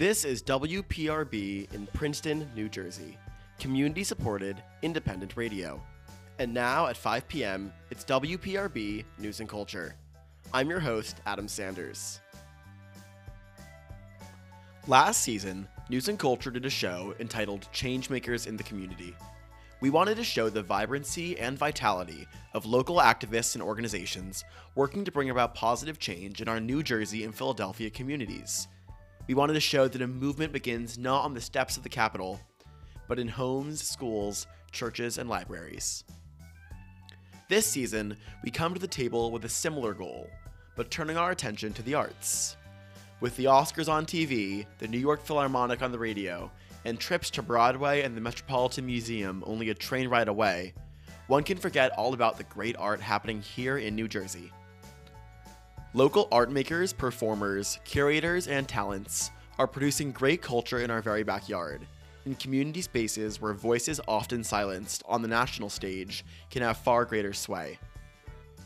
This is WPRB in Princeton, New Jersey, community supported independent radio. And now at 5 p.m., it's WPRB News and Culture. I'm your host, Adam Sanders. Last season, News and Culture did a show entitled Changemakers in the Community. We wanted to show the vibrancy and vitality of local activists and organizations working to bring about positive change in our New Jersey and Philadelphia communities. We wanted to show that a movement begins not on the steps of the Capitol, but in homes, schools, churches, and libraries. This season, we come to the table with a similar goal, but turning our attention to the arts. With the Oscars on TV, the New York Philharmonic on the radio, and trips to Broadway and the Metropolitan Museum only a train ride away, one can forget all about the great art happening here in New Jersey. Local art makers, performers, curators, and talents are producing great culture in our very backyard, in community spaces where voices often silenced on the national stage can have far greater sway.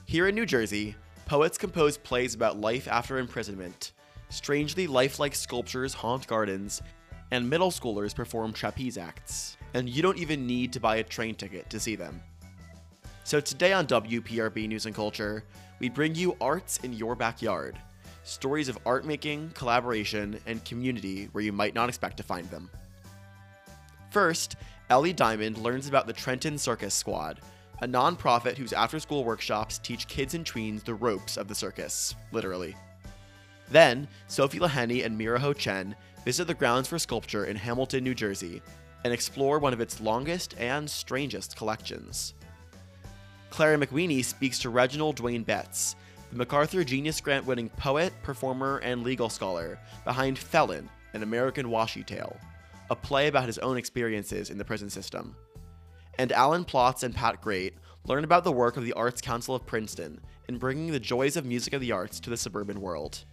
Here in New Jersey, poets compose plays about life after imprisonment, strangely lifelike sculptures haunt gardens, and middle schoolers perform trapeze acts. And you don't even need to buy a train ticket to see them. So today on WPRB News and Culture, we bring you arts in your backyard. Stories of art making, collaboration, and community where you might not expect to find them. First, Ellie Diamond learns about the Trenton Circus Squad, a nonprofit whose after school workshops teach kids and tweens the ropes of the circus, literally. Then, Sophie Leheny and Mira Ho Chen visit the grounds for sculpture in Hamilton, New Jersey, and explore one of its longest and strangest collections. Clara McWeeny speaks to Reginald Dwayne Betts, the MacArthur Genius Grant winning poet, performer, and legal scholar behind Felon, an American Washi Tale, a play about his own experiences in the prison system. And Alan Plotz and Pat Grate learn about the work of the Arts Council of Princeton in bringing the joys of music of the arts to the suburban world.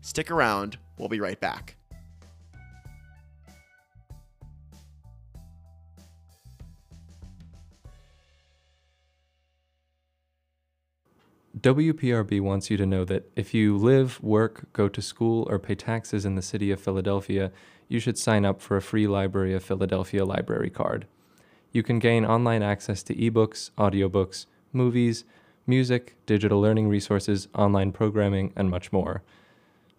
Stick around, we'll be right back. WPRB wants you to know that if you live, work, go to school, or pay taxes in the city of Philadelphia, you should sign up for a free Library of Philadelphia library card. You can gain online access to ebooks, audiobooks, movies, music, digital learning resources, online programming, and much more.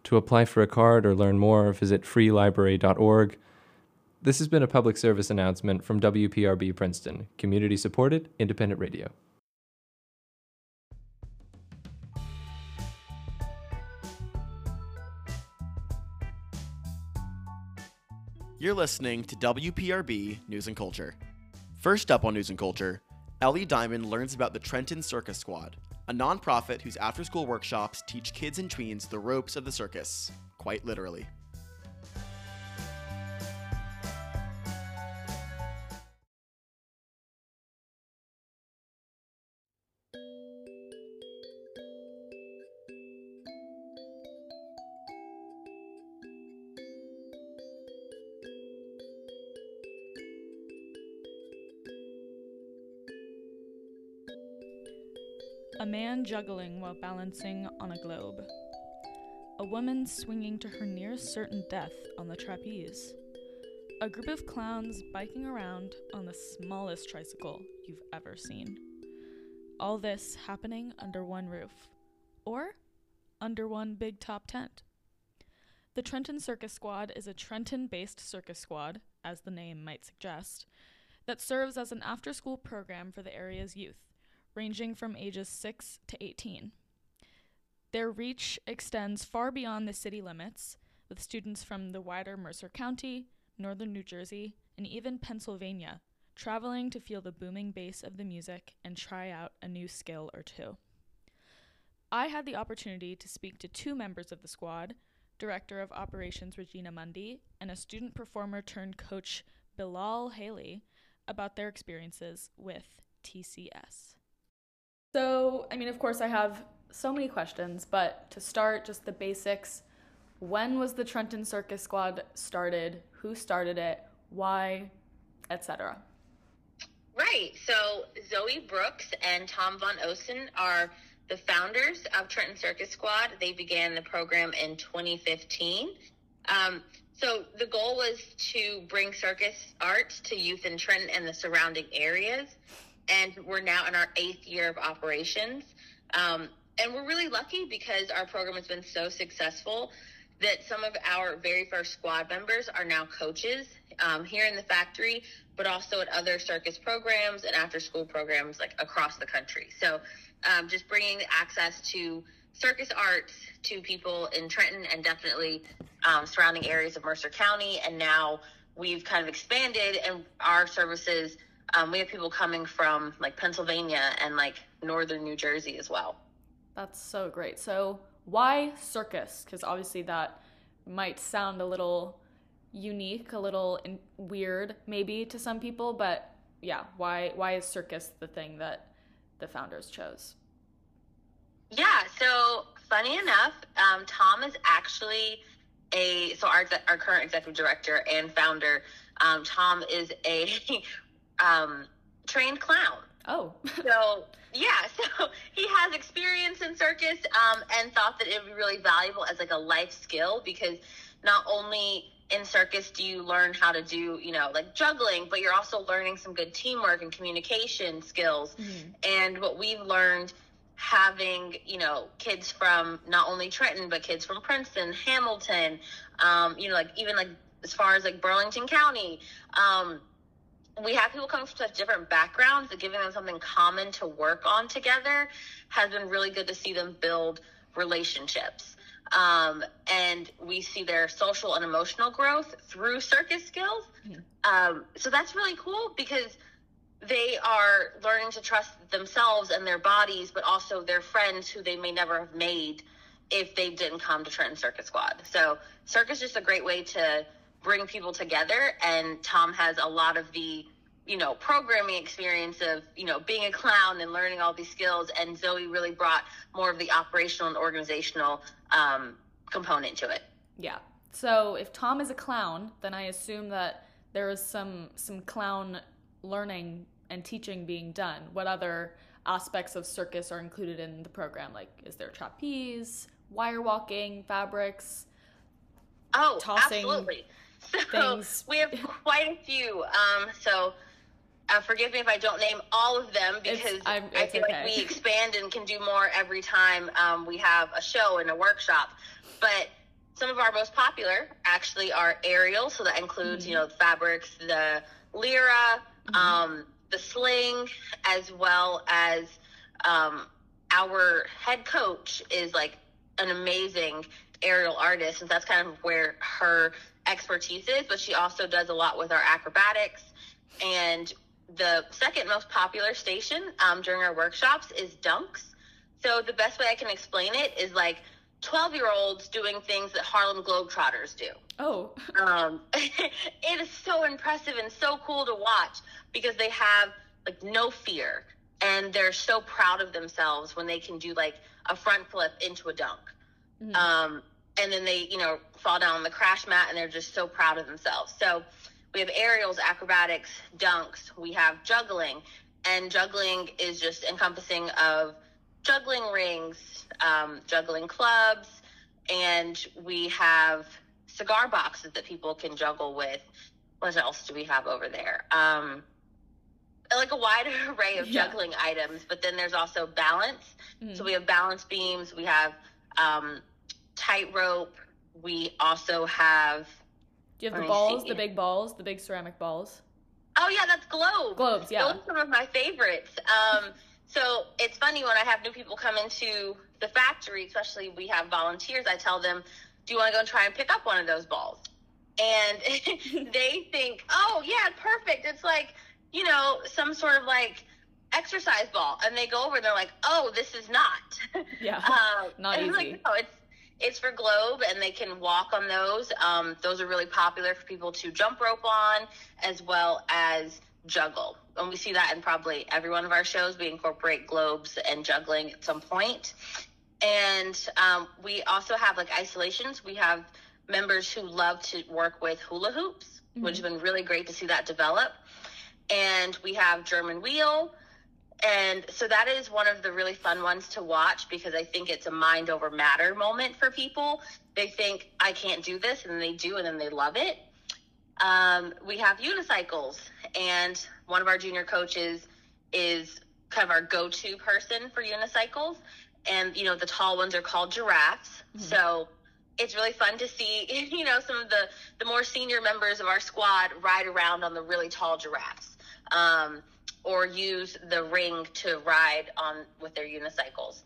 To apply for a card or learn more, visit freelibrary.org. This has been a public service announcement from WPRB Princeton, community supported, independent radio. You're listening to WPRB News and Culture. First up on News and Culture, Ellie Diamond learns about the Trenton Circus Squad, a nonprofit whose after school workshops teach kids and tweens the ropes of the circus, quite literally. Juggling while balancing on a globe. A woman swinging to her near certain death on the trapeze. A group of clowns biking around on the smallest tricycle you've ever seen. All this happening under one roof. Or under one big top tent. The Trenton Circus Squad is a Trenton based circus squad, as the name might suggest, that serves as an after school program for the area's youth ranging from ages 6 to 18. Their reach extends far beyond the city limits, with students from the wider Mercer County, northern New Jersey, and even Pennsylvania traveling to feel the booming bass of the music and try out a new skill or two. I had the opportunity to speak to two members of the squad Director of Operations Regina Mundy and a student performer turned coach Bilal Haley about their experiences with TCS. So, I mean, of course, I have so many questions, but to start, just the basics. When was the Trenton Circus Squad started? Who started it? Why? Etc. Right. So Zoe Brooks and Tom Von Oehsen are the founders of Trenton Circus Squad. They began the program in 2015. Um, so the goal was to bring circus arts to youth in Trenton and the surrounding areas. And we're now in our eighth year of operations. Um, and we're really lucky because our program has been so successful that some of our very first squad members are now coaches um, here in the factory, but also at other circus programs and after school programs like across the country. So um, just bringing access to circus arts to people in Trenton and definitely um, surrounding areas of Mercer County. And now we've kind of expanded and our services. Um, we have people coming from like Pennsylvania and like northern New Jersey as well. That's so great. So why circus? Because obviously that might sound a little unique, a little in- weird maybe to some people, but yeah, why why is circus the thing that the founders chose? Yeah, so funny enough, um, Tom is actually a so our our current executive director and founder. Um, Tom is a um, trained clown. Oh, so yeah, so he has experience in circus um, and thought that it would be really valuable as like a life skill because not only in circus do you learn how to do you know like juggling but you're also learning some good teamwork and communication skills mm-hmm. and what we've learned having you know kids from not only trenton but kids from princeton hamilton um, you know like even like as far as like burlington county um, we have people coming from such different backgrounds that giving them something common to work on together has been really good to see them build relationships um, and we see their social and emotional growth through circus skills. Mm-hmm. Um, so that's really cool because they are learning to trust themselves and their bodies, but also their friends who they may never have made if they didn't come to Trenton Circus Squad. So circus is just a great way to bring people together. And Tom has a lot of the you know, programming experience of, you know, being a clown and learning all these skills. And Zoe really brought more of the operational and organizational um, component to it. Yeah. So if Tom is a clown, then I assume that there is some some clown learning and teaching being done. What other aspects of circus are included in the program? Like, is there trapeze, wire walking, fabrics? Oh, tossing absolutely. So things. we have quite a few. Um, so uh, forgive me if I don't name all of them because it's, it's I feel okay. like we expand and can do more every time um, we have a show and a workshop. But some of our most popular actually are aerial, so that includes mm-hmm. you know the fabrics, the lyra, mm-hmm. um, the sling, as well as um, our head coach is like an amazing aerial artist, and that's kind of where her expertise is. But she also does a lot with our acrobatics and the second most popular station um, during our workshops is dunks. So the best way I can explain it is like 12 year olds doing things that Harlem Globetrotters do. Oh. um, it is so impressive and so cool to watch because they have like no fear and they're so proud of themselves when they can do like a front flip into a dunk. Mm-hmm. Um, and then they, you know, fall down on the crash mat and they're just so proud of themselves. So we have aerials, acrobatics, dunks, we have juggling, and juggling is just encompassing of juggling rings, um, juggling clubs, and we have cigar boxes that people can juggle with. What else do we have over there? Um, like a wide array of yeah. juggling items, but then there's also balance. Mm-hmm. So we have balance beams, we have um, tightrope, we also have do you have the balls, see. the big balls, the big ceramic balls? Oh yeah, that's globes. Globes, yeah. Those are some of my favorites. Um, so it's funny when I have new people come into the factory, especially we have volunteers. I tell them, "Do you want to go and try and pick up one of those balls?" And they think, "Oh yeah, perfect. It's like you know some sort of like." exercise ball and they go over and they're like oh this is not yeah um, not easy like, no, it's it's for Globe, and they can walk on those. Um, those are really popular for people to jump rope on, as well as juggle. And we see that in probably every one of our shows. We incorporate globes and juggling at some. And um, we also have like isolations. We have members who love to work with hula hoops, mm-hmm. which has been really great to see that develop. And we have German wheel, And so that is one of the really fun ones to watch because I think it's a mind over matter moment for people. They think, I can't do this, and then they do, and then they love it. Um, we have unicycles, and one of our junior coaches is kind of our go to person for unicycles. And, you know, the tall ones are called giraffes. Mm-hmm. So it's really fun to see, you know, some of the, the more senior members of our squad ride around on the really tall giraffes. Um, or use the ring to ride on with their unicycles.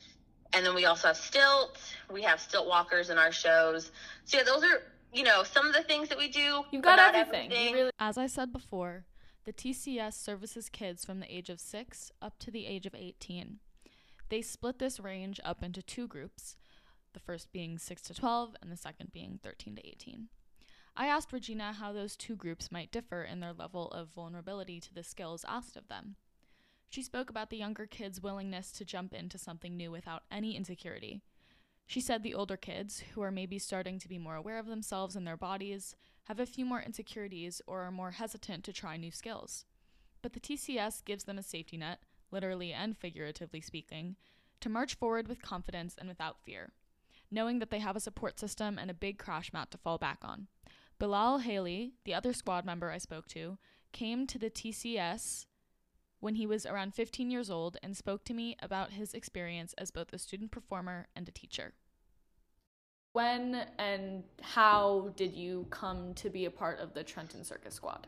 And then we also have stilts. We have stilt walkers in our shows. So yeah, those are you know some of the things that we do. You've got everything. everything. Really- As I said before, the TCS services kids from the age of six up to the age of 18. They split this range up into two groups, the first being 6 to 12 and the second being 13 to 18. I asked Regina how those two groups might differ in their level of vulnerability to the skills asked of them. She spoke about the younger kids' willingness to jump into something new without any insecurity. She said the older kids, who are maybe starting to be more aware of themselves and their bodies, have a few more insecurities or are more hesitant to try new skills. But the TCS gives them a safety net, literally and figuratively speaking, to march forward with confidence and without fear, knowing that they have a support system and a big crash mat to fall back on. Bilal Haley, the other squad member I spoke to, came to the TCS when he was around 15 years old and spoke to me about his experience as both a student performer and a teacher. When and how did you come to be a part of the Trenton Circus Squad?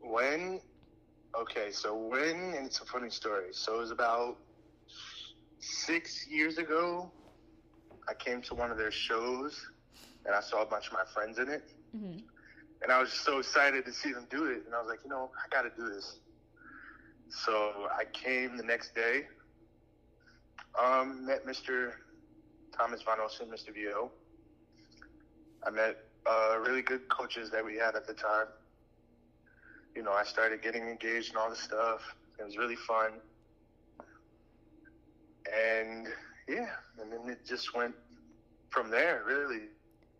When, okay, so when, and it's a funny story. So it was about six years ago. I came to one of their shows and I saw a bunch of my friends in it. Mm-hmm. And I was just so excited to see them do it. And I was like, you know, I got to do this. So I came the next day, um, met Mr. Thomas Von Oehsen, Mr. VO. I met uh, really good coaches that we had at the time. You know, I started getting engaged in all this stuff. It was really fun. And yeah, and then it just went from there, really.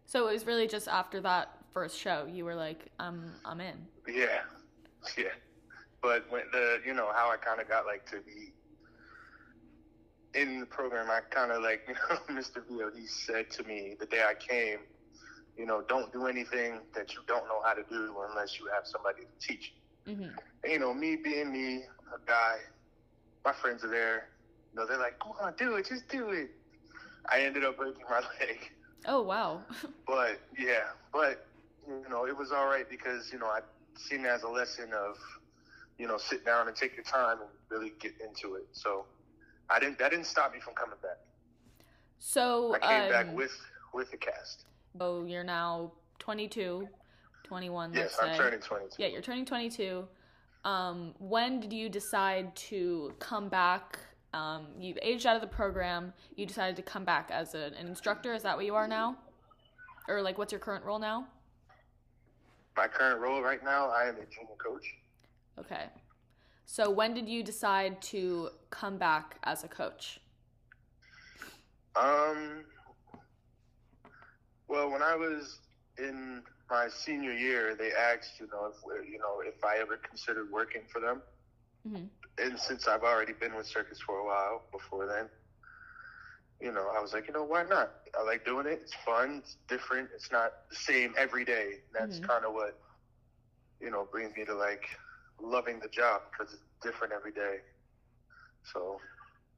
So it was really just after that first show, you were like, "I'm, I'm in." Yeah, yeah. But when the, you know, how I kind of got like to be in the program, I kind of like, you know, Mr. Vio, he said to me the day I came, you know, don't do anything that you don't know how to do unless you have somebody to teach you. Mm-hmm. And, you know, me being me, a guy, my friends are there. You know, they're like, "Come on, do it, just do it." I ended up breaking my leg. Oh wow. but yeah, but you know, it was all right because you know I seen it as a lesson of you know sit down and take your time and really get into it. So I didn't that didn't stop me from coming back. So I came um, back with with the cast. Oh, you're now 22, 21. Yes, I'm say. turning 22. Yeah, you're turning 22. Um, when did you decide to come back um, you've aged out of the program. You decided to come back as a, an instructor. Is that what you are now? Or like, what's your current role now? My current role right now, I am a junior coach. Okay. So when did you decide to come back as a coach? Um. Well, when I was in my senior year, they asked, you know, if you know if I ever considered working for them. Mm-hmm and since I've already been with circus for a while before then, you know, I was like, you know, why not? I like doing it. It's fun. It's different. It's not the same every day. That's mm-hmm. kind of what, you know, brings me to like loving the job because it's different every day. So,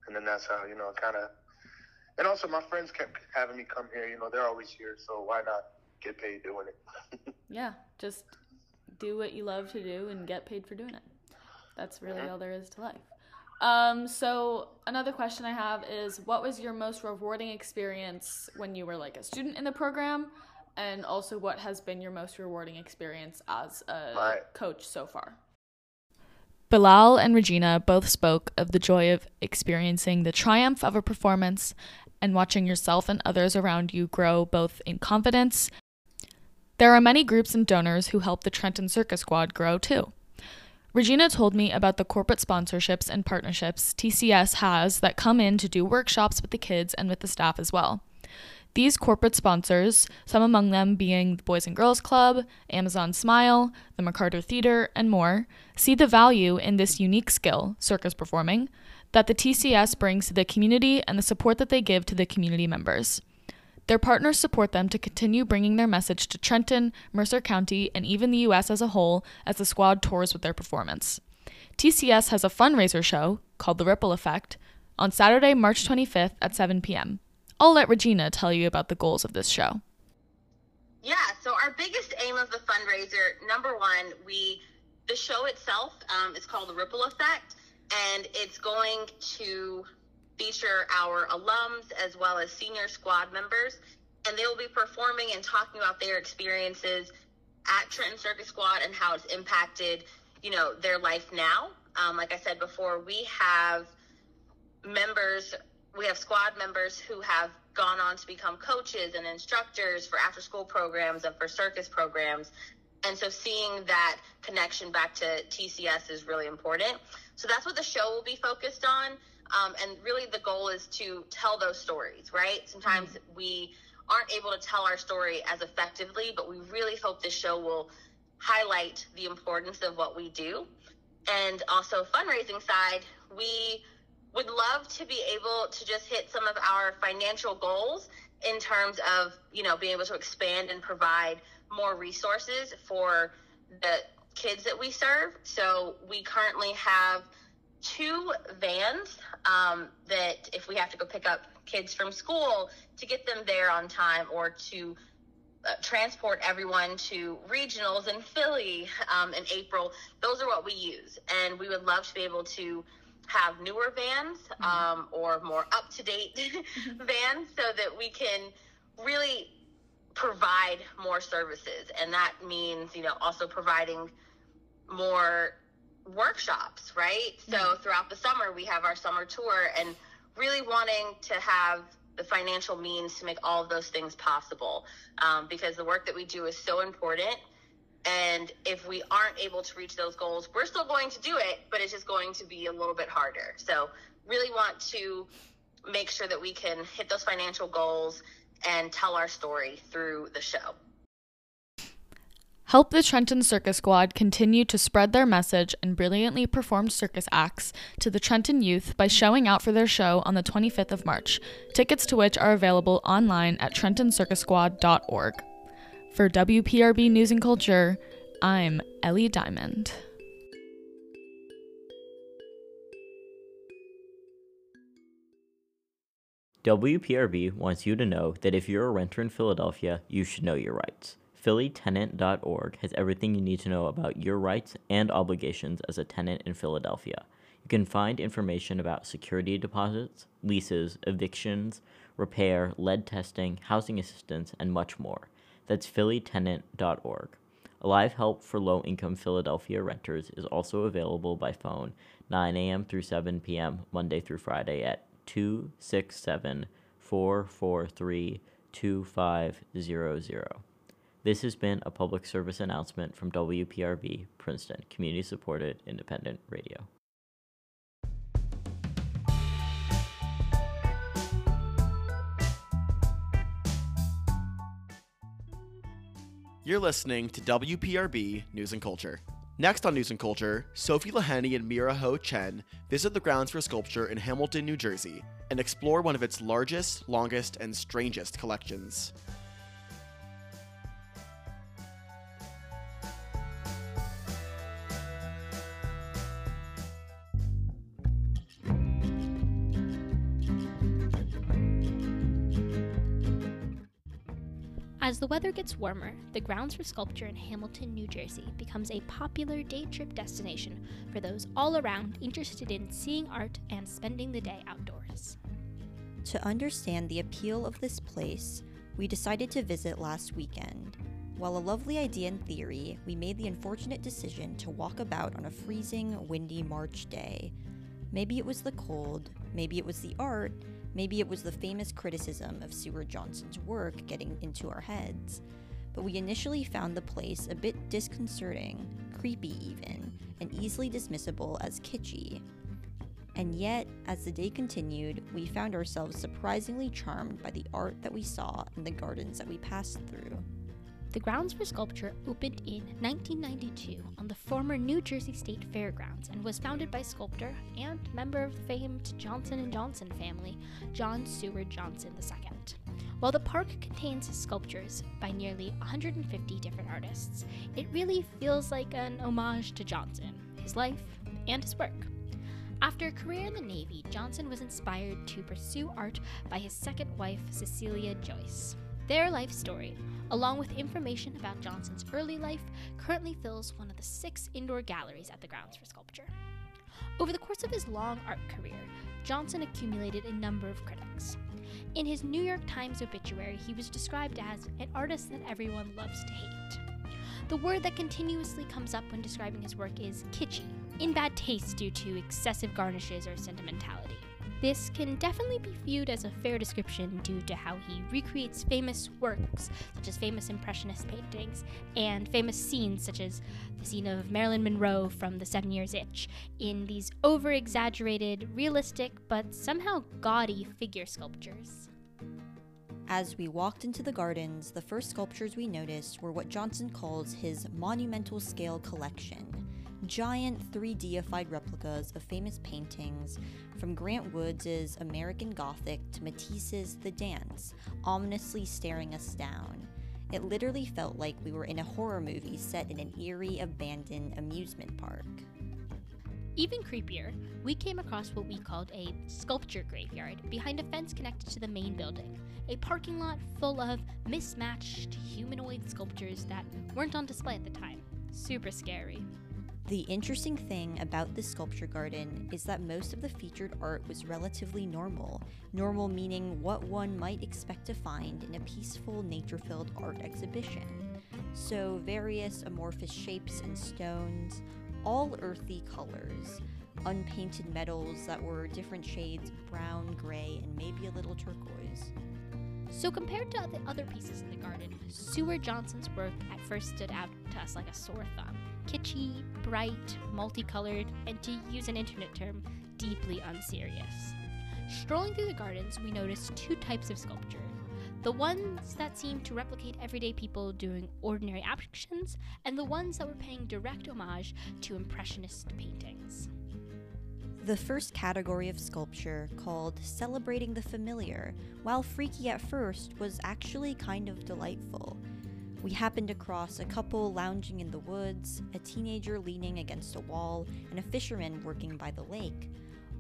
and then that's how, you know, kind of, and also my friends kept having me come here. You know, they're always here. So why not get paid doing it? yeah. Just do what you love to do and get paid for doing it. That's really all there is to life. Um, so another question I have is what was your most rewarding experience when you were like a student in the program? And also what has been your most rewarding experience as a right. coach so far? Bilal and Regina both spoke of the joy of experiencing the triumph of a performance and watching yourself and others around you grow both in confidence. There are many groups and donors who help the Trenton Circus Squad grow too. Regina told me about the corporate sponsorships and partnerships TCS has that come in to do workshops with the kids and with the staff as well. These corporate sponsors, some among them being the Boys and Girls Club, Amazon Smile, the McCarter Theater, and more, see the value in this unique skill, circus performing, that the TCS brings to the community and the support that they give to the community members. Their partners support them to continue bringing their message to Trenton, Mercer County, and even the U.S. as a whole as the squad tours with their performance. TCS has a fundraiser show called The Ripple Effect on Saturday, March 25th at 7 p.m. I'll let Regina tell you about the goals of this show. Yeah, so our biggest aim of the fundraiser, number one, we the show itself um, is called the Ripple Effect, and it's going to feature our alums as well as senior squad members, and they will be performing and talking about their experiences at Trenton Circus Squad and how it's impacted, you know, their life now. Um, like I said before, we have members we have squad members who have gone on to become coaches and instructors for after school programs and for circus programs. And so seeing that connection back to TCS is really important. So that's what the show will be focused on. Um, and really the goal is to tell those stories, right? Sometimes we aren't able to tell our story as effectively, but we really hope this show will highlight the importance of what we do. And also fundraising side, we would love to be able to just hit some of our financial goals in terms of you know being able to expand and provide more resources for the kids that we serve so we currently have two vans um, that if we have to go pick up kids from school to get them there on time or to uh, transport everyone to regionals in Philly um, in April. Those are what we use, and we would love to be able to have newer vans mm-hmm. um, or more up to date vans so that we can really provide more services. And that means, you know, also providing more workshops, right? Mm-hmm. So throughout the summer, we have our summer tour and really wanting to have the financial means to make all of those things possible um, because the work that we do is so important and if we aren't able to reach those goals, we're still going to do it, but it's just going to be a little bit harder. So, really want to make sure that we can hit those financial goals and tell our story through the show. Help the Trenton Circus Squad continue to spread their message and brilliantly performed circus acts to the Trenton youth by showing out for their show on the 25th of March, tickets to which are available online at trentonscircussquad.org. For WPRB News and Culture, I'm Ellie Diamond. WPRB wants you to know that if you're a renter in Philadelphia, you should know your rights. PhillyTenant.org has everything you need to know about your rights and obligations as a tenant in Philadelphia. You can find information about security deposits, leases, evictions, repair, lead testing, housing assistance, and much more. That's phillytenant.org. Live help for low income Philadelphia renters is also available by phone 9 a.m. through 7 p.m. Monday through Friday at 267 443 2500. This has been a public service announcement from WPRB Princeton, community supported independent radio. You're listening to WPRB News and Culture. Next on News and Culture, Sophie Leheny and Mira Ho Chen visit the grounds for sculpture in Hamilton, New Jersey, and explore one of its largest, longest, and strangest collections. As the weather gets warmer, the Grounds for Sculpture in Hamilton, New Jersey becomes a popular day trip destination for those all around interested in seeing art and spending the day outdoors. To understand the appeal of this place, we decided to visit last weekend. While a lovely idea in theory, we made the unfortunate decision to walk about on a freezing, windy March day. Maybe it was the cold, maybe it was the art, Maybe it was the famous criticism of Seward Johnson's work getting into our heads, but we initially found the place a bit disconcerting, creepy even, and easily dismissible as kitschy. And yet, as the day continued, we found ourselves surprisingly charmed by the art that we saw and the gardens that we passed through. The Grounds for Sculpture opened in 1992 on the former New Jersey State Fairgrounds and was founded by sculptor and member of the famed Johnson & Johnson family, John Seward Johnson II. While the park contains sculptures by nearly 150 different artists, it really feels like an homage to Johnson, his life, and his work. After a career in the Navy, Johnson was inspired to pursue art by his second wife, Cecilia Joyce. Their life story, along with information about Johnson's early life, currently fills one of the six indoor galleries at the Grounds for Sculpture. Over the course of his long art career, Johnson accumulated a number of critics. In his New York Times obituary, he was described as an artist that everyone loves to hate. The word that continuously comes up when describing his work is kitschy, in bad taste due to excessive garnishes or sentimentality. This can definitely be viewed as a fair description due to how he recreates famous works, such as famous Impressionist paintings, and famous scenes, such as the scene of Marilyn Monroe from The Seven Years' Itch, in these over exaggerated, realistic, but somehow gaudy figure sculptures. As we walked into the gardens, the first sculptures we noticed were what Johnson calls his monumental scale collection giant 3Dified replicas of famous paintings, from Grant Woods' American Gothic to Matisse's The Dance, ominously staring us down. It literally felt like we were in a horror movie set in an eerie, abandoned amusement park. Even creepier, we came across what we called a sculpture graveyard behind a fence connected to the main building, a parking lot full of mismatched humanoid sculptures that weren't on display at the time. Super scary. The interesting thing about this sculpture garden is that most of the featured art was relatively normal. Normal meaning what one might expect to find in a peaceful, nature filled art exhibition. So, various amorphous shapes and stones, all earthy colors, unpainted metals that were different shades brown, gray, and maybe a little turquoise. So, compared to the other pieces in the garden, Seward Johnson's work at first stood out to us like a sore thumb kitschy, bright, multicolored, and to use an internet term, deeply unserious. Strolling through the gardens, we noticed two types of sculpture the ones that seemed to replicate everyday people doing ordinary actions, and the ones that were paying direct homage to Impressionist paintings. The first category of sculpture, called Celebrating the Familiar, while freaky at first, was actually kind of delightful. We happened across a couple lounging in the woods, a teenager leaning against a wall, and a fisherman working by the lake,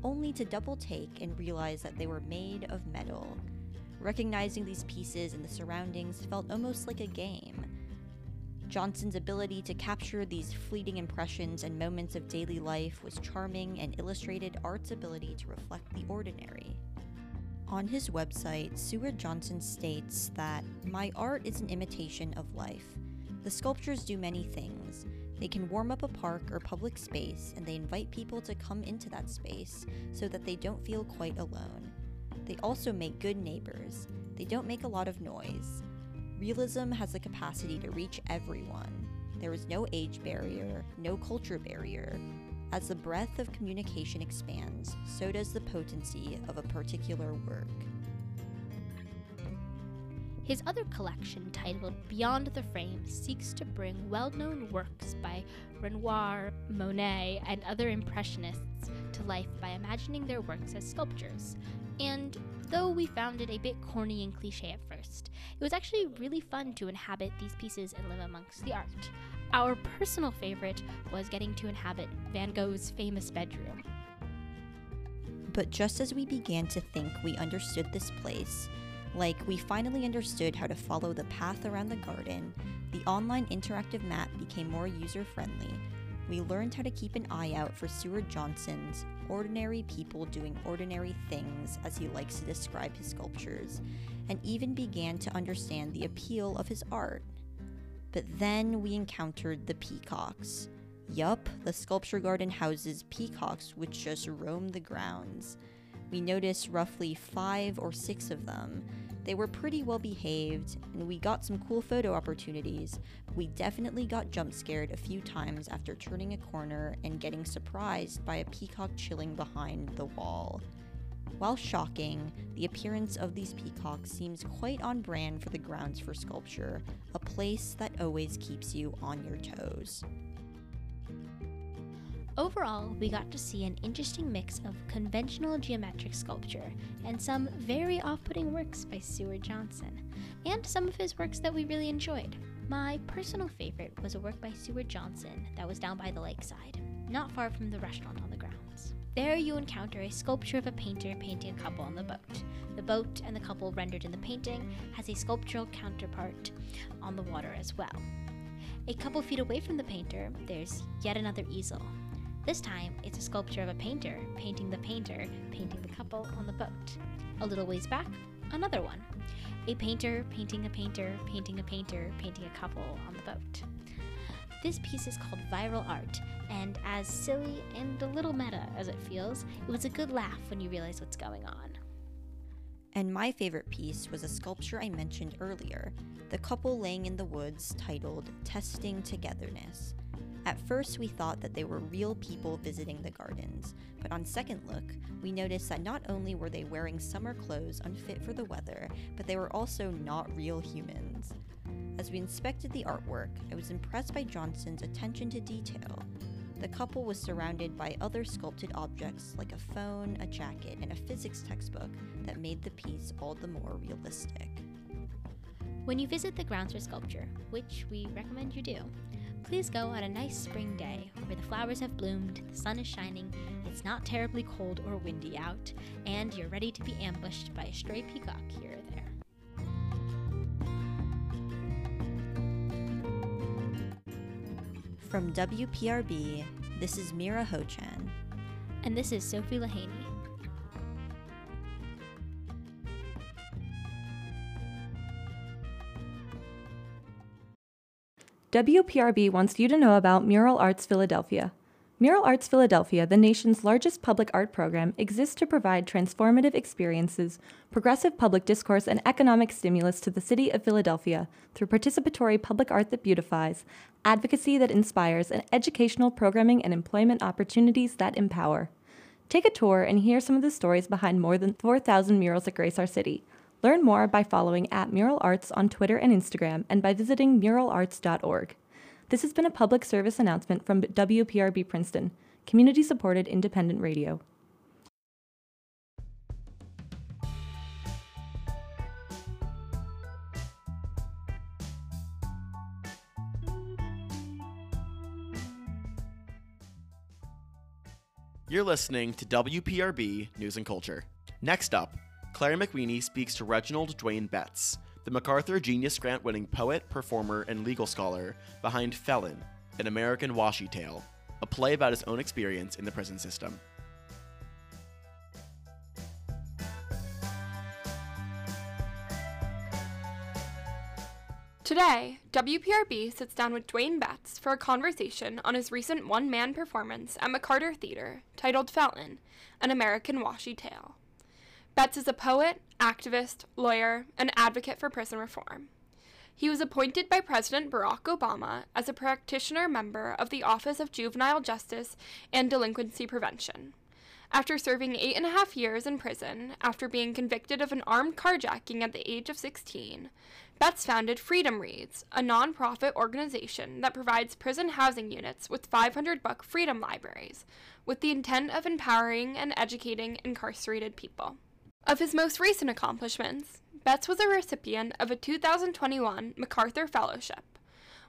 only to double take and realize that they were made of metal. Recognizing these pieces in the surroundings felt almost like a game. Johnson's ability to capture these fleeting impressions and moments of daily life was charming and illustrated art's ability to reflect the ordinary. On his website, Seward Johnson states that my art is an imitation of life. The sculptures do many things. They can warm up a park or public space, and they invite people to come into that space so that they don't feel quite alone. They also make good neighbors. They don't make a lot of noise. Realism has the capacity to reach everyone. There is no age barrier, no culture barrier, as the breadth of communication expands, so does the potency of a particular work. His other collection, titled Beyond the Frame, seeks to bring well known works by Renoir, Monet, and other Impressionists to life by imagining their works as sculptures. And though we found it a bit corny and cliche at first, it was actually really fun to inhabit these pieces and live amongst the art. Our personal favorite was getting to inhabit Van Gogh's famous bedroom. But just as we began to think we understood this place, like we finally understood how to follow the path around the garden, the online interactive map became more user friendly. We learned how to keep an eye out for Seward Johnson's ordinary people doing ordinary things, as he likes to describe his sculptures, and even began to understand the appeal of his art. But then we encountered the peacocks. Yup, the sculpture garden houses peacocks which just roam the grounds. We noticed roughly five or six of them, They were pretty well behaved, and we got some cool photo opportunities. We definitely got jump scared a few times after turning a corner and getting surprised by a peacock chilling behind the wall. While shocking, the appearance of these peacocks seems quite on brand for the grounds for sculpture, a place that always keeps you on your toes. Overall, we got to see an interesting mix of conventional geometric sculpture and some very off putting works by Seward Johnson, and some of his works that we really enjoyed. My personal favorite was a work by Seward Johnson that was down by the lakeside, not far from the restaurant on the. There you encounter a sculpture of a painter painting a couple on the boat. The boat and the couple rendered in the painting has a sculptural counterpart on the water as well. A couple feet away from the painter, there's yet another easel, this time, it's a sculpture of a painter painting the painter painting the couple on the boat. A little ways back, another one. A painter painting a painter painting a painter painting a couple on the boat. This piece is called Viral Art, and as silly and a little meta as it feels, it was a good laugh when you realize what's going on. And my favorite piece was a sculpture I mentioned earlier, the couple laying in the woods titled Testing Togetherness. At first, we thought that they were real people visiting the gardens, but on second look, we noticed that not only were they wearing summer clothes unfit for the weather, but they were also not real humans. As we inspected the artwork, I was impressed by Johnson's attention to detail. The couple was surrounded by other sculpted objects like a phone, a jacket, and a physics textbook that made the piece all the more realistic. When you visit the grounds for sculpture, which we recommend you do, Please go on a nice spring day where the flowers have bloomed, the sun is shining, it's not terribly cold or windy out, and you're ready to be ambushed by a stray peacock here From WPRB, this is Mira Ho-Chen. And this is Sophie Leheny. WPRB wants you to know about Mural Arts Philadelphia. Mural Arts Philadelphia, the nation's largest public art program, exists to provide transformative experiences, progressive public discourse, and economic stimulus to the city of Philadelphia through participatory public art that beautifies, advocacy that inspires, and educational programming and employment opportunities that empower. Take a tour and hear some of the stories behind more than 4,000 murals that grace our city. Learn more by following at Mural Arts on Twitter and Instagram and by visiting muralarts.org. This has been a public service announcement from WPRB Princeton, community supported independent radio. You're listening to WPRB News and Culture. Next up, Claire McWeeny speaks to Reginald Dwayne Betts, the MacArthur Genius Grant winning poet, performer, and legal scholar behind Felon, an American washi tale, a play about his own experience in the prison system. Today, WPRB sits down with Dwayne Betts for a conversation on his recent one man performance at McCarter Theater titled Felon, an American Washi Tale. Betts is a poet, activist, lawyer, and advocate for prison reform. He was appointed by President Barack Obama as a practitioner member of the Office of Juvenile Justice and Delinquency Prevention. After serving eight and a half years in prison after being convicted of an armed carjacking at the age of 16, Betts founded Freedom Reads, a nonprofit organization that provides prison housing units with 500 book freedom libraries, with the intent of empowering and educating incarcerated people. Of his most recent accomplishments, Betts was a recipient of a 2021 MacArthur Fellowship,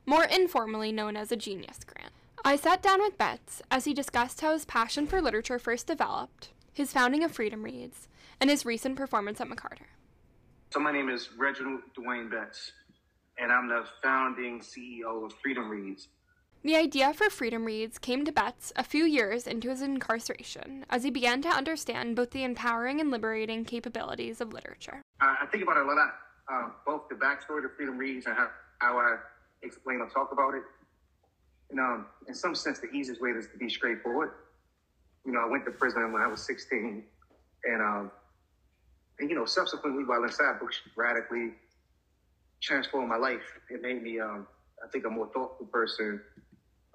more informally known as a Genius Grant. I sat down with Betts as he discussed how his passion for literature first developed, his founding of Freedom Reads, and his recent performance at McCarter. So, my name is Reginald Dwayne Betts, and I'm the founding CEO of Freedom Reads, the idea for Freedom Reads came to Betts a few years into his incarceration as he began to understand both the empowering and liberating capabilities of literature. I think about it a lot, uh, both the backstory to Freedom Reads and how, how I explain or talk about it. And um, in some sense, the easiest way is to be straightforward. You know, I went to prison when I was 16, and um, and you know, subsequently while inside books radically transformed my life. It made me, um, I think, a more thoughtful person,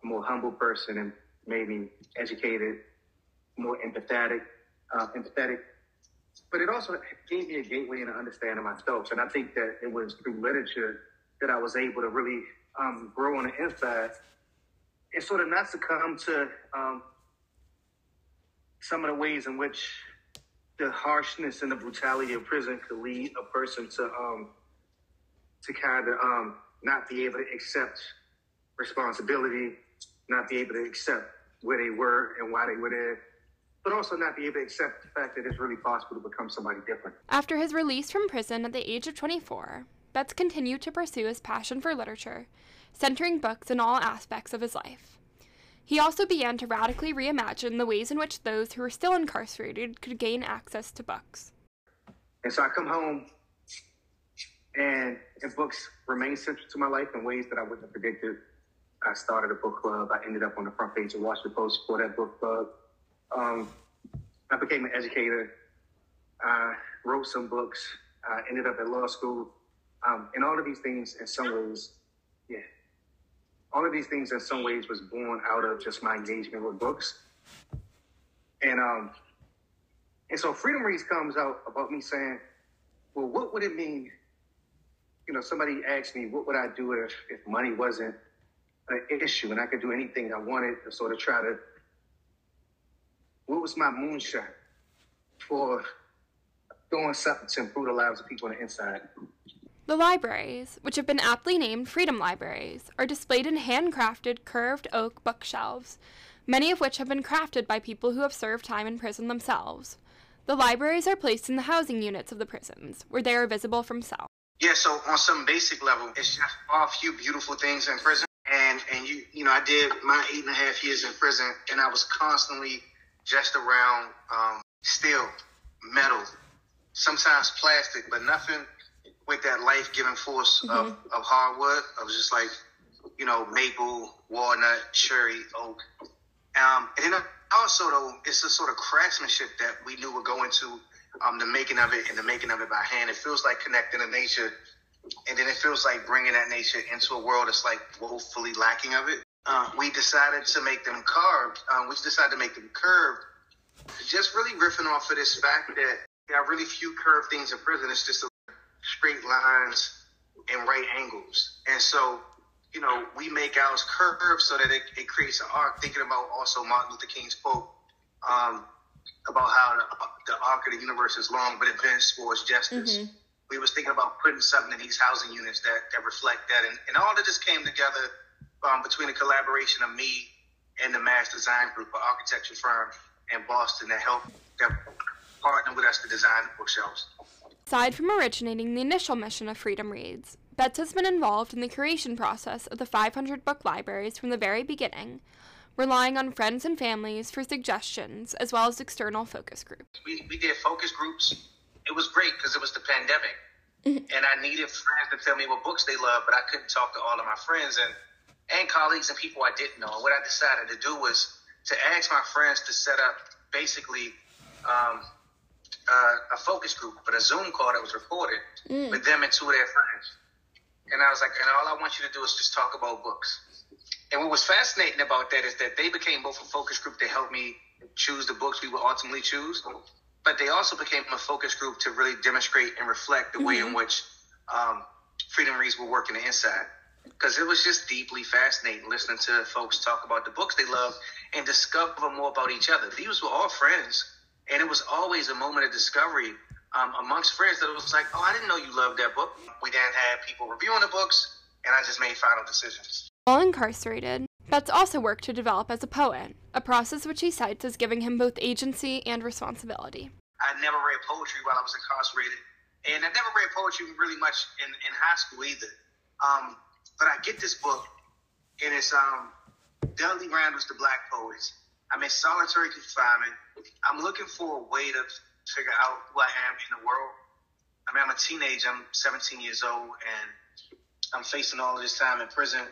a more humble person, and maybe educated, more empathetic, uh, empathetic. But it also gave me a gateway into understanding myself. And I think that it was through literature that I was able to really um, grow on the inside and sort of not succumb to um, some of the ways in which the harshness and the brutality of prison could lead a person to um, to kind of um, not be able to accept responsibility, not be able to accept where they were and why they were there, but also not be able to accept the fact that it's really possible to become somebody different. After his release from prison at the age of 24, Betts continued to pursue his passion for literature, centering books in all aspects of his life. He also began to radically reimagine the ways in which those who were still incarcerated could gain access to books. And so I come home, and, and books remain central to my life in ways that I wouldn't have predicted. I started a book club. I ended up on the front page of Washington Post for that book club. Um, I became an educator. I wrote some books. I ended up at law school. Um, and all of these things, in some ways, yeah, all of these things in some ways was born out of just my engagement with books. And um, and so Freedom Reads comes out about me saying, well, what would it mean? You know, somebody asked me, what would I do if, if money wasn't an issue and I could do anything I wanted to sort of try to, what was my moonshot for doing something to improve the lives of people on the inside? The libraries, which have been aptly named Freedom Libraries, are displayed in handcrafted curved oak bookshelves, many of which have been crafted by people who have served time in prison themselves. The libraries are placed in the housing units of the prisons, where they are visible from cell. Yeah, so on some basic level, it's just a few beautiful things in prison. And and you you know, I did my eight and a half years in prison and I was constantly just around um, steel, metal, sometimes plastic, but nothing with that life giving force mm-hmm. of, of hardwood. I was just like, you know, maple, walnut, cherry, oak. Um, and then also though, it's a sort of craftsmanship that we knew would go into um, the making of it and the making of it by hand. It feels like connecting to nature, and then it feels like bringing that nature into a world that's like woefully lacking of it. Uh, we decided to make them carved. Um, we decided to make them curved, just really riffing off of this fact that there are really few curved things in prison. It's just straight lines and right angles. And so, you know, we make ours curved so that it, it creates an arc, thinking about also Martin Luther King's quote um, about how the, the, arc of the universe is long, but it bends towards justice. Mm-hmm. We was thinking about putting something in these housing units that, that reflect that. And, and all of this came together um, between the collaboration of me and the Mass Design Group, an architecture firm in Boston that helped that partnered with us to design the bookshelves. Aside from originating the initial mission of Freedom Reads, Betts has been involved in the creation process of the 500 book libraries from the very beginning, relying on friends and families for suggestions as well as external focus groups. We, we did focus groups. It was great because it was the pandemic. Mm-hmm. and I needed friends to tell me what books they love, but I couldn't talk to all of my friends and, and colleagues and people I didn't know. And what I decided to do was to ask my friends to set up basically um, uh, a focus group, but a Zoom call that was recorded mm. with them and two of their friends. And I was like, and all I want you to do is just talk about books. And what was fascinating about that is that they became both a focus group to help me choose the books we would ultimately choose, but they also became a focus group to really demonstrate and reflect the mm-hmm. way in mm-hmm. which um, Freedom Reads were working the inside. Because it was just deeply fascinating listening to folks talk about the books they love and discover more about each other. These were all friends and it was always a moment of discovery um, amongst friends that it was like, oh, I didn't know you loved that book. We then had people reviewing the books, and I just made final decisions. While incarcerated, Betts also worked to develop as a poet, a process which he cites as giving him both agency and responsibility. I never read poetry while I was incarcerated, and I never read poetry really much in, in high school either. Um, but I get this book, and it's um, Dudley Randall's The Black Poets. I'm in solitary confinement. I'm looking for a way to figure out who I am in the world. I mean, I'm a teenager. I'm 17 years old, and I'm facing all of this time in prison,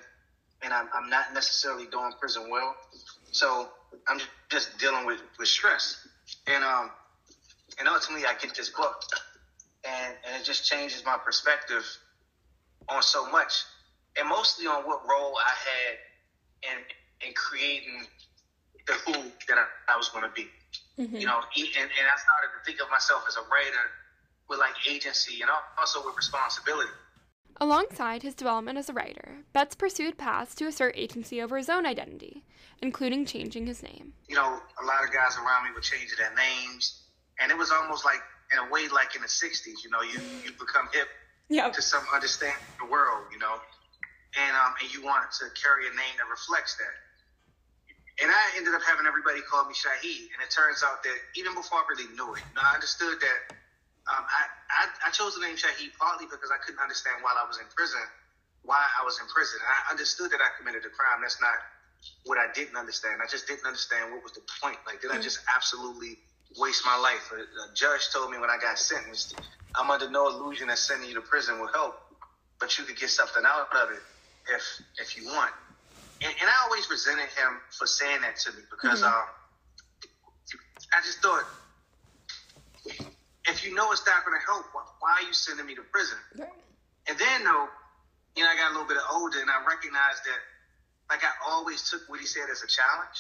and I'm, I'm not necessarily doing prison well. So I'm just dealing with, with stress, and um, and ultimately I get this book, and and it just changes my perspective on so much, and mostly on what role I had in in creating the who that I, I was going to be. Mm-hmm. You know, and, and I started to think of myself as a writer with like agency and also with responsibility. Alongside his development as a writer, Betts pursued paths to assert agency over his own identity, including changing his name. You know, a lot of guys around me were changing their names, and it was almost like, in a way, like in the '60s. You know, you you become hip yep. to some understanding of the world. You know, and um, and you wanted to carry a name that reflects that. And I ended up having everybody call me Shaheed. And it turns out that even before I really knew it, you know, I understood that um, I, I, I chose the name Shaheed partly because I couldn't understand while I was in prison why I was in prison. And I understood that I committed a crime. That's not what I didn't understand. I just didn't understand what was the point. Like, did mm-hmm. I just absolutely waste my life? A, a judge told me when I got sentenced, I'm under no illusion that sending you to prison will help, but you could get something out of it if if you want and, and I always resented him for saying that to me because mm-hmm. um, I just thought, if you know it's not going to help, why, why, are you sending me to prison? Right. And then, though, you know, I got a little bit older and I recognized that, like, I always took what he said as a challenge.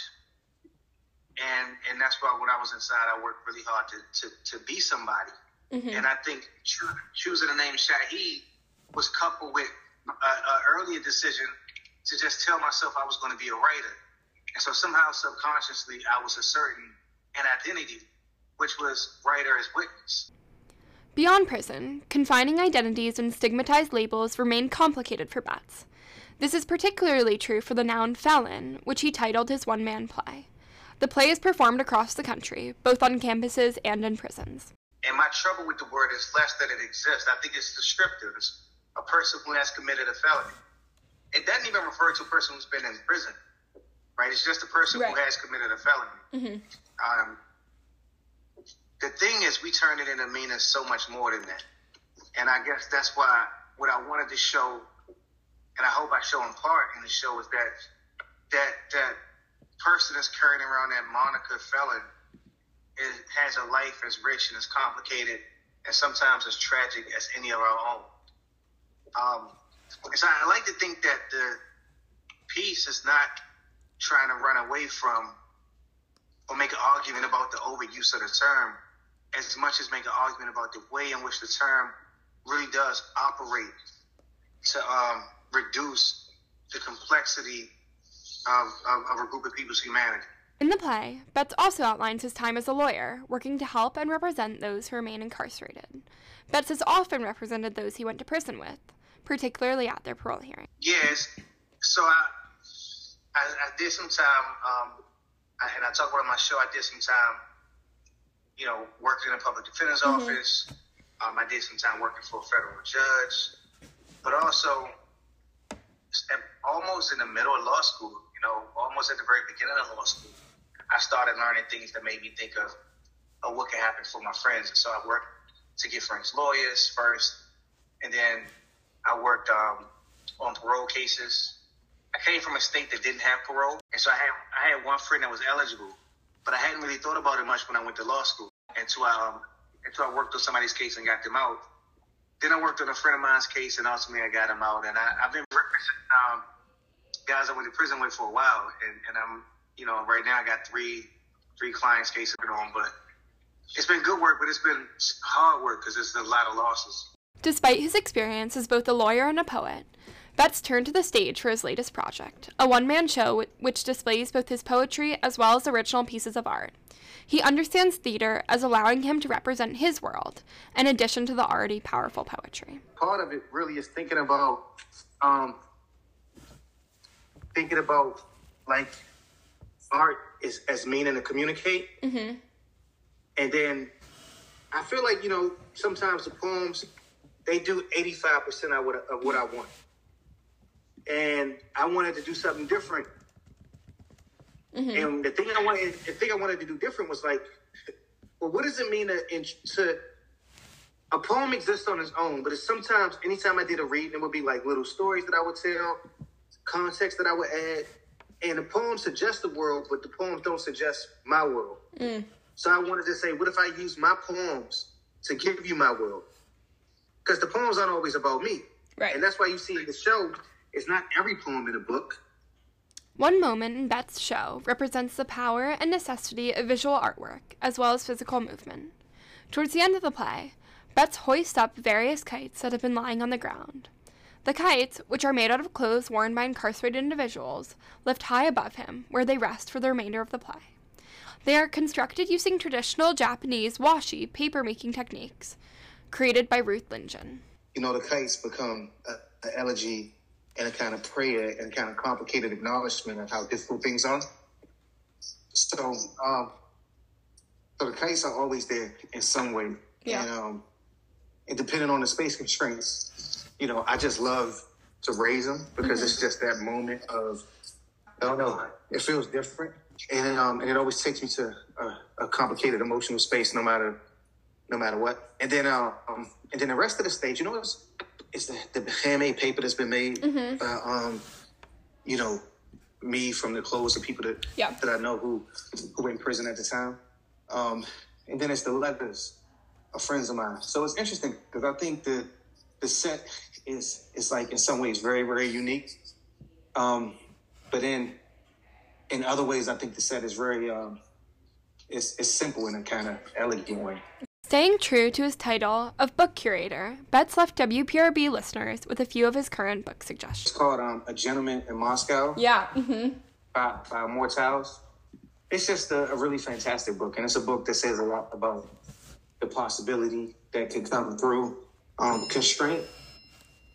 And and that's why when I was inside, I worked really hard to, to, to be somebody. Mm-hmm. And I think choosing the name Shaheed was coupled with an earlier decision to just tell myself I was going to be a writer. And so somehow subconsciously I was asserting an identity, which was writer as witness. Beyond prison, confining identities and stigmatized labels remain complicated for Betts. This is particularly true for the noun felon, which he titled his one man play. The play is performed across the country, both on campuses and in prisons. And my trouble with the word is less that it exists. I think it's descriptive. It's a person who has committed a felony it doesn't even refer to a person who's been in prison, right? It's just a person right. who has committed a felony. Mm-hmm. Um, the thing is, we turn it into meaning so much more than that, and I guess that's why what I wanted to show, and I hope I show in part in the show, is that that that person that's carrying around that moniker felon is, has a life as rich and as complicated and sometimes as tragic as any of our own. Um, so I like to think that the piece is not trying to run away from or make an argument about the overuse of the term as much as make an argument about the way in which the term really does operate to um, reduce the complexity of, of, of a group of people's humanity. In the play, Betts also outlines his time as a lawyer, working to help and represent those who remain incarcerated. Betts has often represented those he went to prison with, particularly at their parole hearing? Yes. So I, I, I did some time, um, I, and I talk about on my show. I did some time, you know, working in a public defender's mm-hmm. office. Um, I did some time working for a federal judge, but also almost in the middle of law school. You know, almost at the very beginning of law school, I started learning things that made me think of, of what could happen for my friends. And so I worked to get friends lawyers first, and then I worked um, on parole cases. I came from a state that didn't have parole, and so I had I had one friend that was eligible, but I hadn't really thought about it much when I went to law school until I um, until I worked on somebody's case and got them out. Then I worked on a friend of mine's case, and ultimately I got him out. And I, have been representing um, guys I went to prison with for a while, and, and I'm you know right now I got three three clients cases on, but it's been good work, but it's been hard work because there's a lot of losses. Despite his experience as both a lawyer and a poet, Betts turned to the stage for his latest project, a one man show which displays both his poetry as well as original pieces of art. He understands theater as allowing him to represent his world, in addition to the already powerful poetry. Part of it really is thinking about, um, thinking about like art is as meaning to communicate, mm-hmm. and then I feel like you know sometimes the poems they do 85% of what, of what I want. And I wanted to do something different. Mm-hmm. And the thing I wanted, the thing I wanted to do different was like, well, what does it mean to, to a poem exists on its own, but it's sometimes anytime I did a reading, it would be like little stories that I would tell, context that I would add, and the poem suggests the world, but the poems don't suggest my world. Mm. So I wanted to say, what if I use my poems to give you my world? because the poems aren't always about me. Right. And that's why you see in the show, it's not every poem in a book. One moment in Betts' show represents the power and necessity of visual artwork, as well as physical movement. Towards the end of the play, Betts hoists up various kites that have been lying on the ground. The kites, which are made out of clothes worn by incarcerated individuals, lift high above him, where they rest for the remainder of the play. They are constructed using traditional Japanese washi paper-making techniques, created by Ruth Lingen. You know, the kites become an elegy and a kind of prayer and kind of complicated acknowledgement of how difficult things are. So, um, so the kites are always there in some way. Yeah. And, um, and depending on the space constraints, you know, I just love to raise them because mm-hmm. it's just that moment of, I don't know, it feels different. And, um, and it always takes me to a, a complicated emotional space, no matter, no matter what. And then, uh, um, and then the rest of the stage, you know, it's, it's the, the handmade paper that's been made, mm-hmm. uh, um, you know, me from the clothes of people that, yeah. that I know who, who were in prison at the time. Um, and then it's the letters of friends of mine. So it's interesting because I think the the set is is like in some ways very very unique. Um, but in in other ways, I think the set is very um, it's it's simple in a kind of elegant way. Staying true to his title of book curator, Betts left WPRB listeners with a few of his current book suggestions. It's called um, A Gentleman in Moscow. Yeah. Mm-hmm. By, by Amor Towles it's just a, a, really fantastic book, and it's a book that says a lot about the possibility that can come through um, constraint.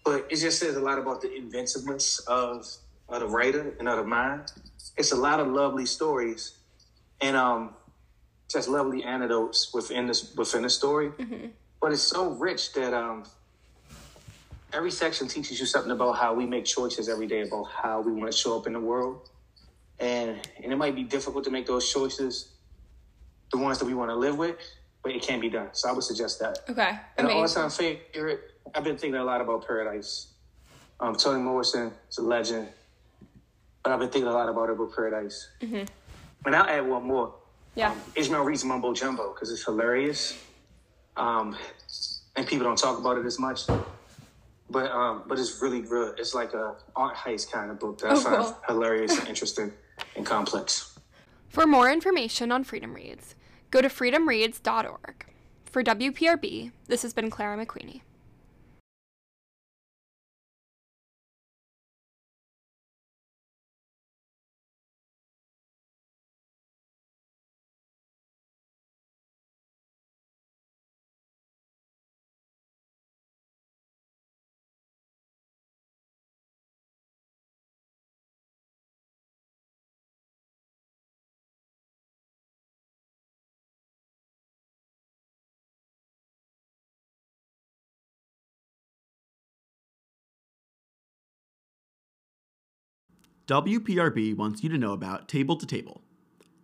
But it just says a lot about the inventiveness of, of the writer and of the mind. It's a lot of lovely stories, and um, just lovely anecdotes within this within the story. Mm-hmm. But it's so rich that um, every section teaches you something about how we make choices every day about how we want to show up in the world and and it might be difficult to make those choices, the ones that we want to live with, but it can be done. So I would suggest that. Okay. And an all-time favorite, I've been thinking a lot about Paradise. Um, Toni Morrison is a legend, but I've been thinking a lot about it About Paradise. Mm-hmm. And I'll add one more. Yeah. Um, Ishmael Reed's Mumbo Jumbo because it's hilarious, um, and people don't talk about it as much. But um, but it's really good. It's like a art heist kind of book that oh, I find cool. hilarious and interesting and complex. For more information on Freedom Reads, go to freedomreads.org. For WPRB, this has been Clara McWeeny. WPRB wants you to know about Table to Table.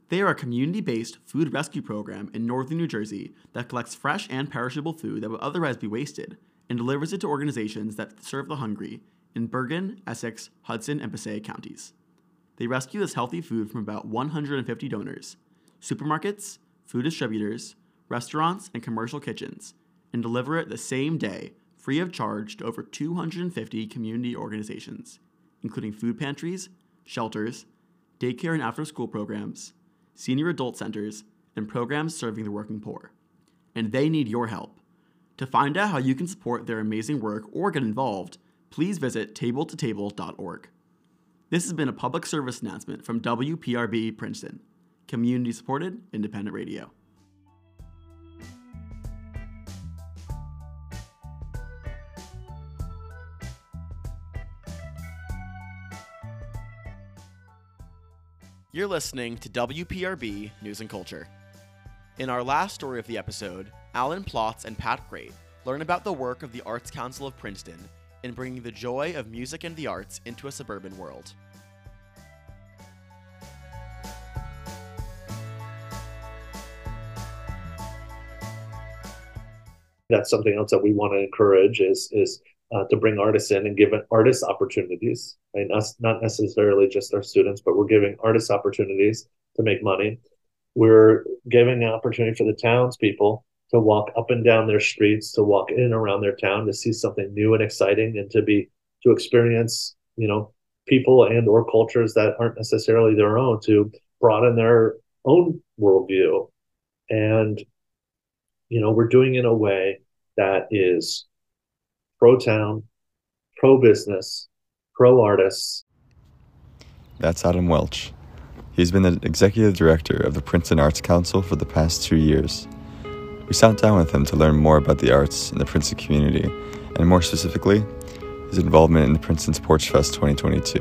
They are a community based food rescue program in northern New Jersey that collects fresh and perishable food that would otherwise be wasted and delivers it to organizations that serve the hungry in Bergen, Essex, Hudson, and Passaic counties. They rescue this healthy food from about 150 donors, supermarkets, food distributors, restaurants, and commercial kitchens, and deliver it the same day, free of charge, to over 250 community organizations including food pantries, shelters, daycare and after school programs, senior adult centers, and programs serving the working poor. And they need your help. To find out how you can support their amazing work or get involved, please visit tabletotable.org. This has been a public service announcement from WPRB Princeton, community supported independent radio. You're listening to WPRB News and Culture. In our last story of the episode, Alan Plotz and Pat Grate learn about the work of the Arts Council of Princeton in bringing the joy of music and the arts into a suburban world. That's something else that we want to encourage is is uh, to bring artists in and give artists opportunities. Mean, us not necessarily just our students, but we're giving artists opportunities to make money. We're giving the opportunity for the townspeople to walk up and down their streets, to walk in and around their town, to see something new and exciting, and to be to experience, you know, people and or cultures that aren't necessarily their own, to broaden their own worldview. And, you know, we're doing in a way that is pro town, pro business, pro artists. That's Adam Welch. He's been the executive director of the Princeton Arts Council for the past two years. We sat down with him to learn more about the arts in the Princeton community, and more specifically, his involvement in the Princeton's Porch Fest 2022.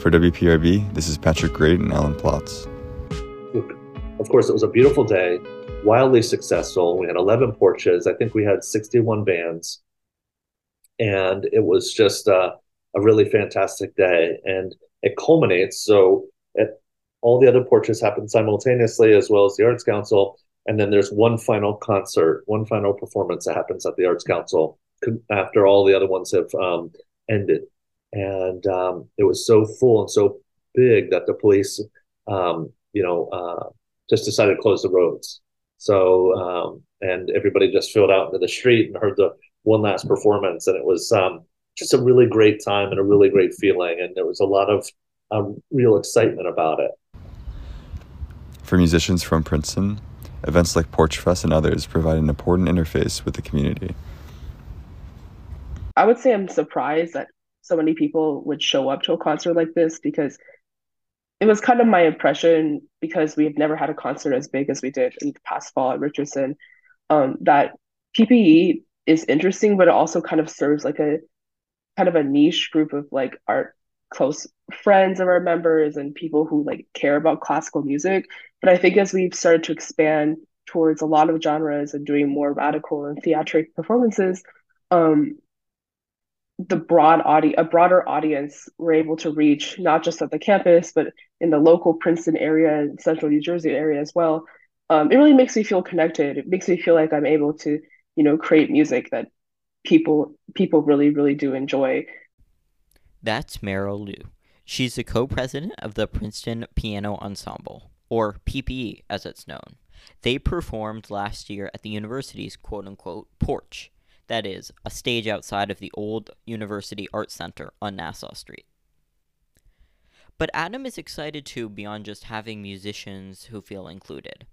For WPRB, this is Patrick Grate and Alan Plotz. Of course, it was a beautiful day, wildly successful. We had 11 porches. I think we had 61 bands. And it was just a really fantastic day. And it culminates. So, it, all the other portraits happen simultaneously, as well as the Arts Council and then there's one final concert, one final performance that happens at the Arts Council after all the other ones have um, ended. And um, it was so full and so big that the police, um, you know, uh, just decided to close the roads. So, um, and everybody just filled out into the street and heard the one last performance. And it was um, just a really great time and a really great feeling. And there was a lot of um, real excitement about it. For musicians from Princeton, Events like Porch Fest and others provide an important interface with the community. I would say I'm surprised that so many people would show up to a concert like this because it was kind of my impression because we have never had a concert as big as we did in the past fall at Richardson um, that PPE is interesting, but it also kind of serves like a kind of a niche group of like our close friends of our members and people who like care about classical music. But I think as we've started to expand towards a lot of genres and doing more radical and theatric performances, um, the broad audience, a broader audience, we're able to reach not just at the campus, but in the local Princeton area and central New Jersey area as well. Um, it really makes me feel connected. It makes me feel like I'm able to, you know, create music that people people really really do enjoy that's Meryl Liu. She's the co president of the Princeton Piano Ensemble, or PPE as it's known. They performed last year at the university's quote unquote porch, that is, a stage outside of the old University Art Center on Nassau Street. But Adam is excited too beyond just having musicians who feel included.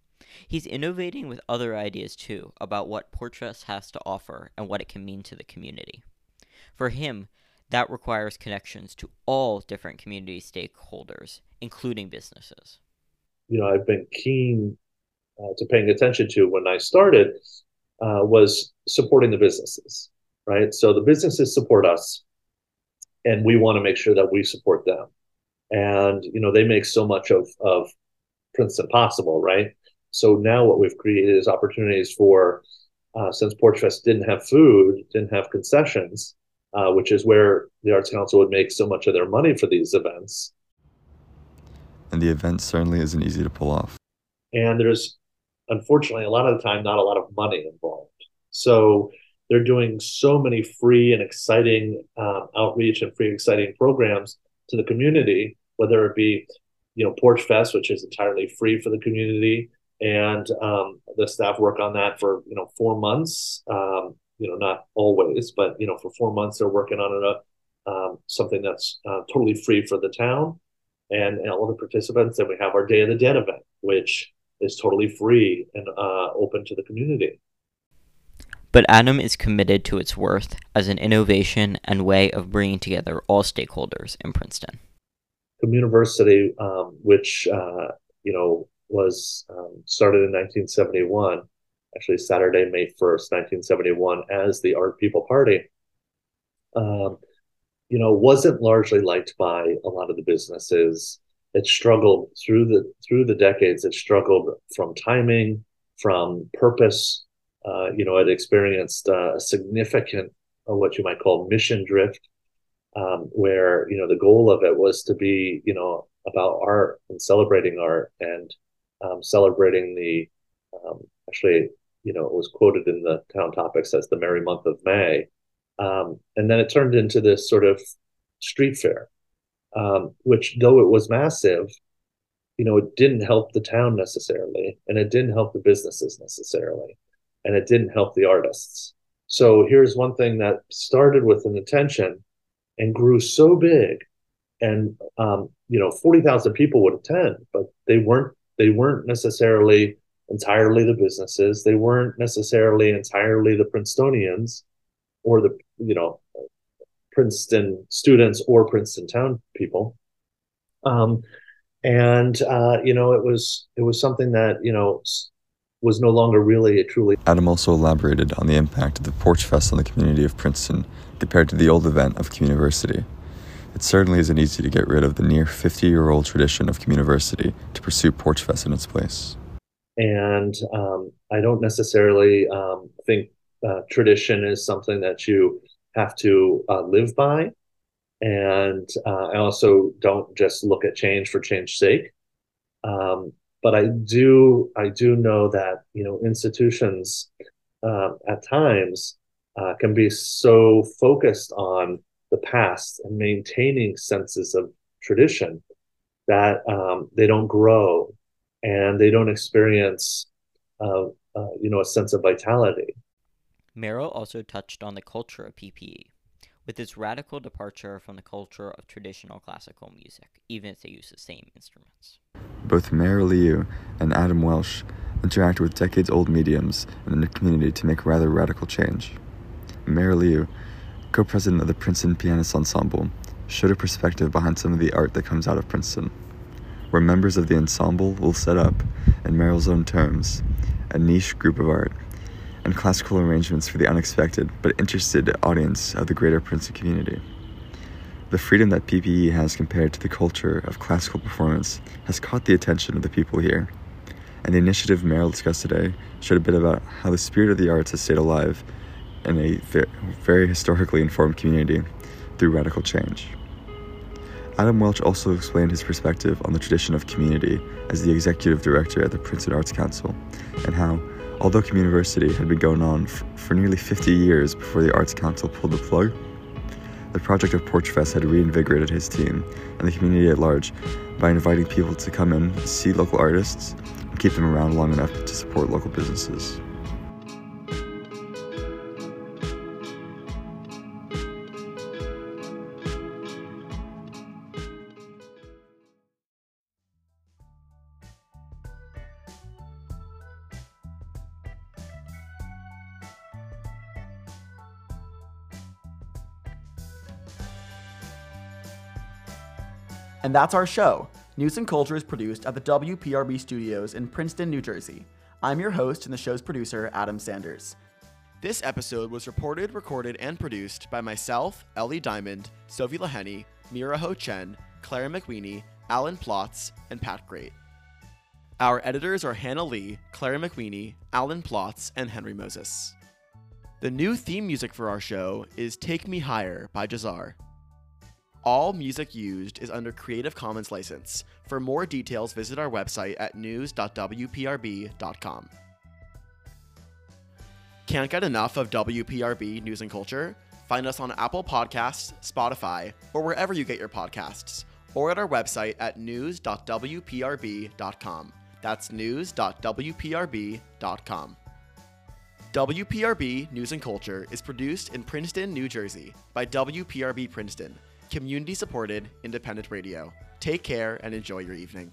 He's innovating with other ideas too about what Porch Fest has to offer and what it can mean to the community. For him, that requires connections to all different community stakeholders, including businesses. You know, I've been keen uh, to paying attention to when I started uh, was supporting the businesses, right? So the businesses support us, and we want to make sure that we support them. And you know, they make so much of of Princeton possible, right? So now what we've created is opportunities for, uh, since Porch Fest didn't have food, didn't have concessions, uh, which is where the Arts Council would make so much of their money for these events. And the event certainly isn't easy to pull off. And there's, unfortunately, a lot of the time, not a lot of money involved. So they're doing so many free and exciting um, outreach and free, exciting programs to the community, whether it be, you know, Porch Fest, which is entirely free for the community, and um, the staff work on that for you know four months. Um, you know, not always, but you know, for four months they're working on it, um, something that's uh, totally free for the town and, and all the participants. And we have our Day of the Dead event, which is totally free and uh, open to the community. But Adam is committed to its worth as an innovation and way of bringing together all stakeholders in Princeton. Communiversity, um, which uh, you know was um, started in 1971, actually Saturday, May 1st, 1971, as the Art People Party, um, you know, wasn't largely liked by a lot of the businesses. It struggled through the through the decades. It struggled from timing, from purpose. Uh, you know, it experienced uh, a significant, uh, what you might call mission drift, um, where you know the goal of it was to be, you know, about art and celebrating art and um, celebrating the um, actually you know, it was quoted in the town topics as the merry month of May. Um, and then it turned into this sort of street fair, um, which though it was massive, you know, it didn't help the town necessarily, and it didn't help the businesses necessarily. and it didn't help the artists. So here's one thing that started with an intention and grew so big, and um, you know, forty thousand people would attend, but they weren't they weren't necessarily entirely the businesses. They weren't necessarily entirely the Princetonians or the you know Princeton students or Princeton town people. Um, and uh, you know, it was it was something that you know was no longer really a truly. Adam also elaborated on the impact of the Porch Fest on the community of Princeton compared to the old event of Communiversity. It certainly isn't easy to get rid of the near 50 year old tradition of Communiversity to pursue Porch Fest in its place. And um, I don't necessarily um, think uh, tradition is something that you have to uh, live by. And uh, I also don't just look at change for change's sake. Um, but I do, I do know that you know institutions uh, at times uh, can be so focused on the past and maintaining senses of tradition that um, they don't grow and they don't experience, uh, uh, you know, a sense of vitality. Merrill also touched on the culture of PPE, with its radical departure from the culture of traditional classical music, even if they use the same instruments. Both Merrill Liu and Adam Welch interact with decades old mediums in the community to make rather radical change. Merrill Liu, co president of the Princeton Pianist Ensemble, showed a perspective behind some of the art that comes out of Princeton where members of the ensemble will set up, in Merrill's own terms, a niche group of art and classical arrangements for the unexpected but interested audience of the greater Princeton community. The freedom that PPE has compared to the culture of classical performance has caught the attention of the people here, and the initiative Merrill discussed today showed a bit about how the spirit of the arts has stayed alive in a very historically informed community through radical change. Adam Welch also explained his perspective on the tradition of community as the executive director at the Princeton Arts Council, and how, although Communiversity had been going on f- for nearly 50 years before the Arts Council pulled the plug, the project of Porch Fest had reinvigorated his team and the community at large by inviting people to come in, see local artists, and keep them around long enough to support local businesses. And that's our show. News and Culture is produced at the WPRB studios in Princeton, New Jersey. I'm your host and the show's producer, Adam Sanders. This episode was reported, recorded, and produced by myself, Ellie Diamond, Sophie Leheny, Mira Ho-Chen, Clara McWeeny, Alan Plotz, and Pat Grate. Our editors are Hannah Lee, Clara McWeeny, Alan Plotz, and Henry Moses. The new theme music for our show is Take Me Higher by Jahzzar. All music used is under Creative Commons license. For more details, visit our website at news.wprb.com. Can't get enough of WPRB News and Culture? Find us on Apple Podcasts, Spotify, or wherever you get your podcasts, or at our website at news.wprb.com. That's news.wprb.com. WPRB News and Culture is produced in Princeton, New Jersey by WPRB Princeton community supported independent radio. Take care and enjoy your evening.